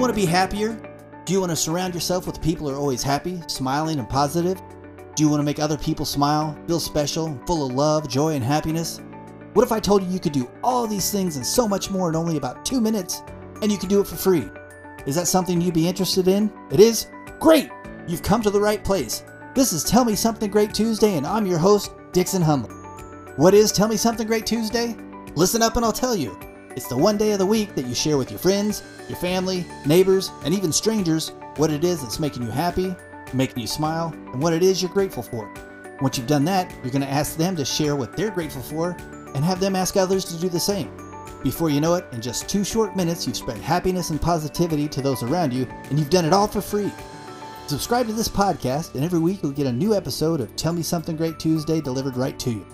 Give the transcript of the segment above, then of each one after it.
want to be happier? Do you want to surround yourself with people who are always happy, smiling, and positive? Do you want to make other people smile, feel special, full of love, joy, and happiness? What if I told you you could do all these things and so much more in only about two minutes, and you could do it for free? Is that something you'd be interested in? It is? Great! You've come to the right place. This is Tell Me Something Great Tuesday, and I'm your host, Dixon Humley. What is Tell Me Something Great Tuesday? Listen up and I'll tell you. It's the one day of the week that you share with your friends, your family, neighbors, and even strangers what it is that's making you happy, making you smile, and what it is you're grateful for. Once you've done that, you're going to ask them to share what they're grateful for and have them ask others to do the same. Before you know it, in just two short minutes, you've spread happiness and positivity to those around you, and you've done it all for free. Subscribe to this podcast, and every week you'll get a new episode of Tell Me Something Great Tuesday delivered right to you.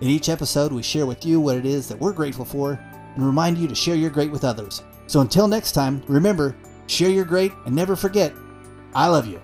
In each episode, we share with you what it is that we're grateful for and remind you to share your great with others. So until next time, remember, share your great and never forget, I love you.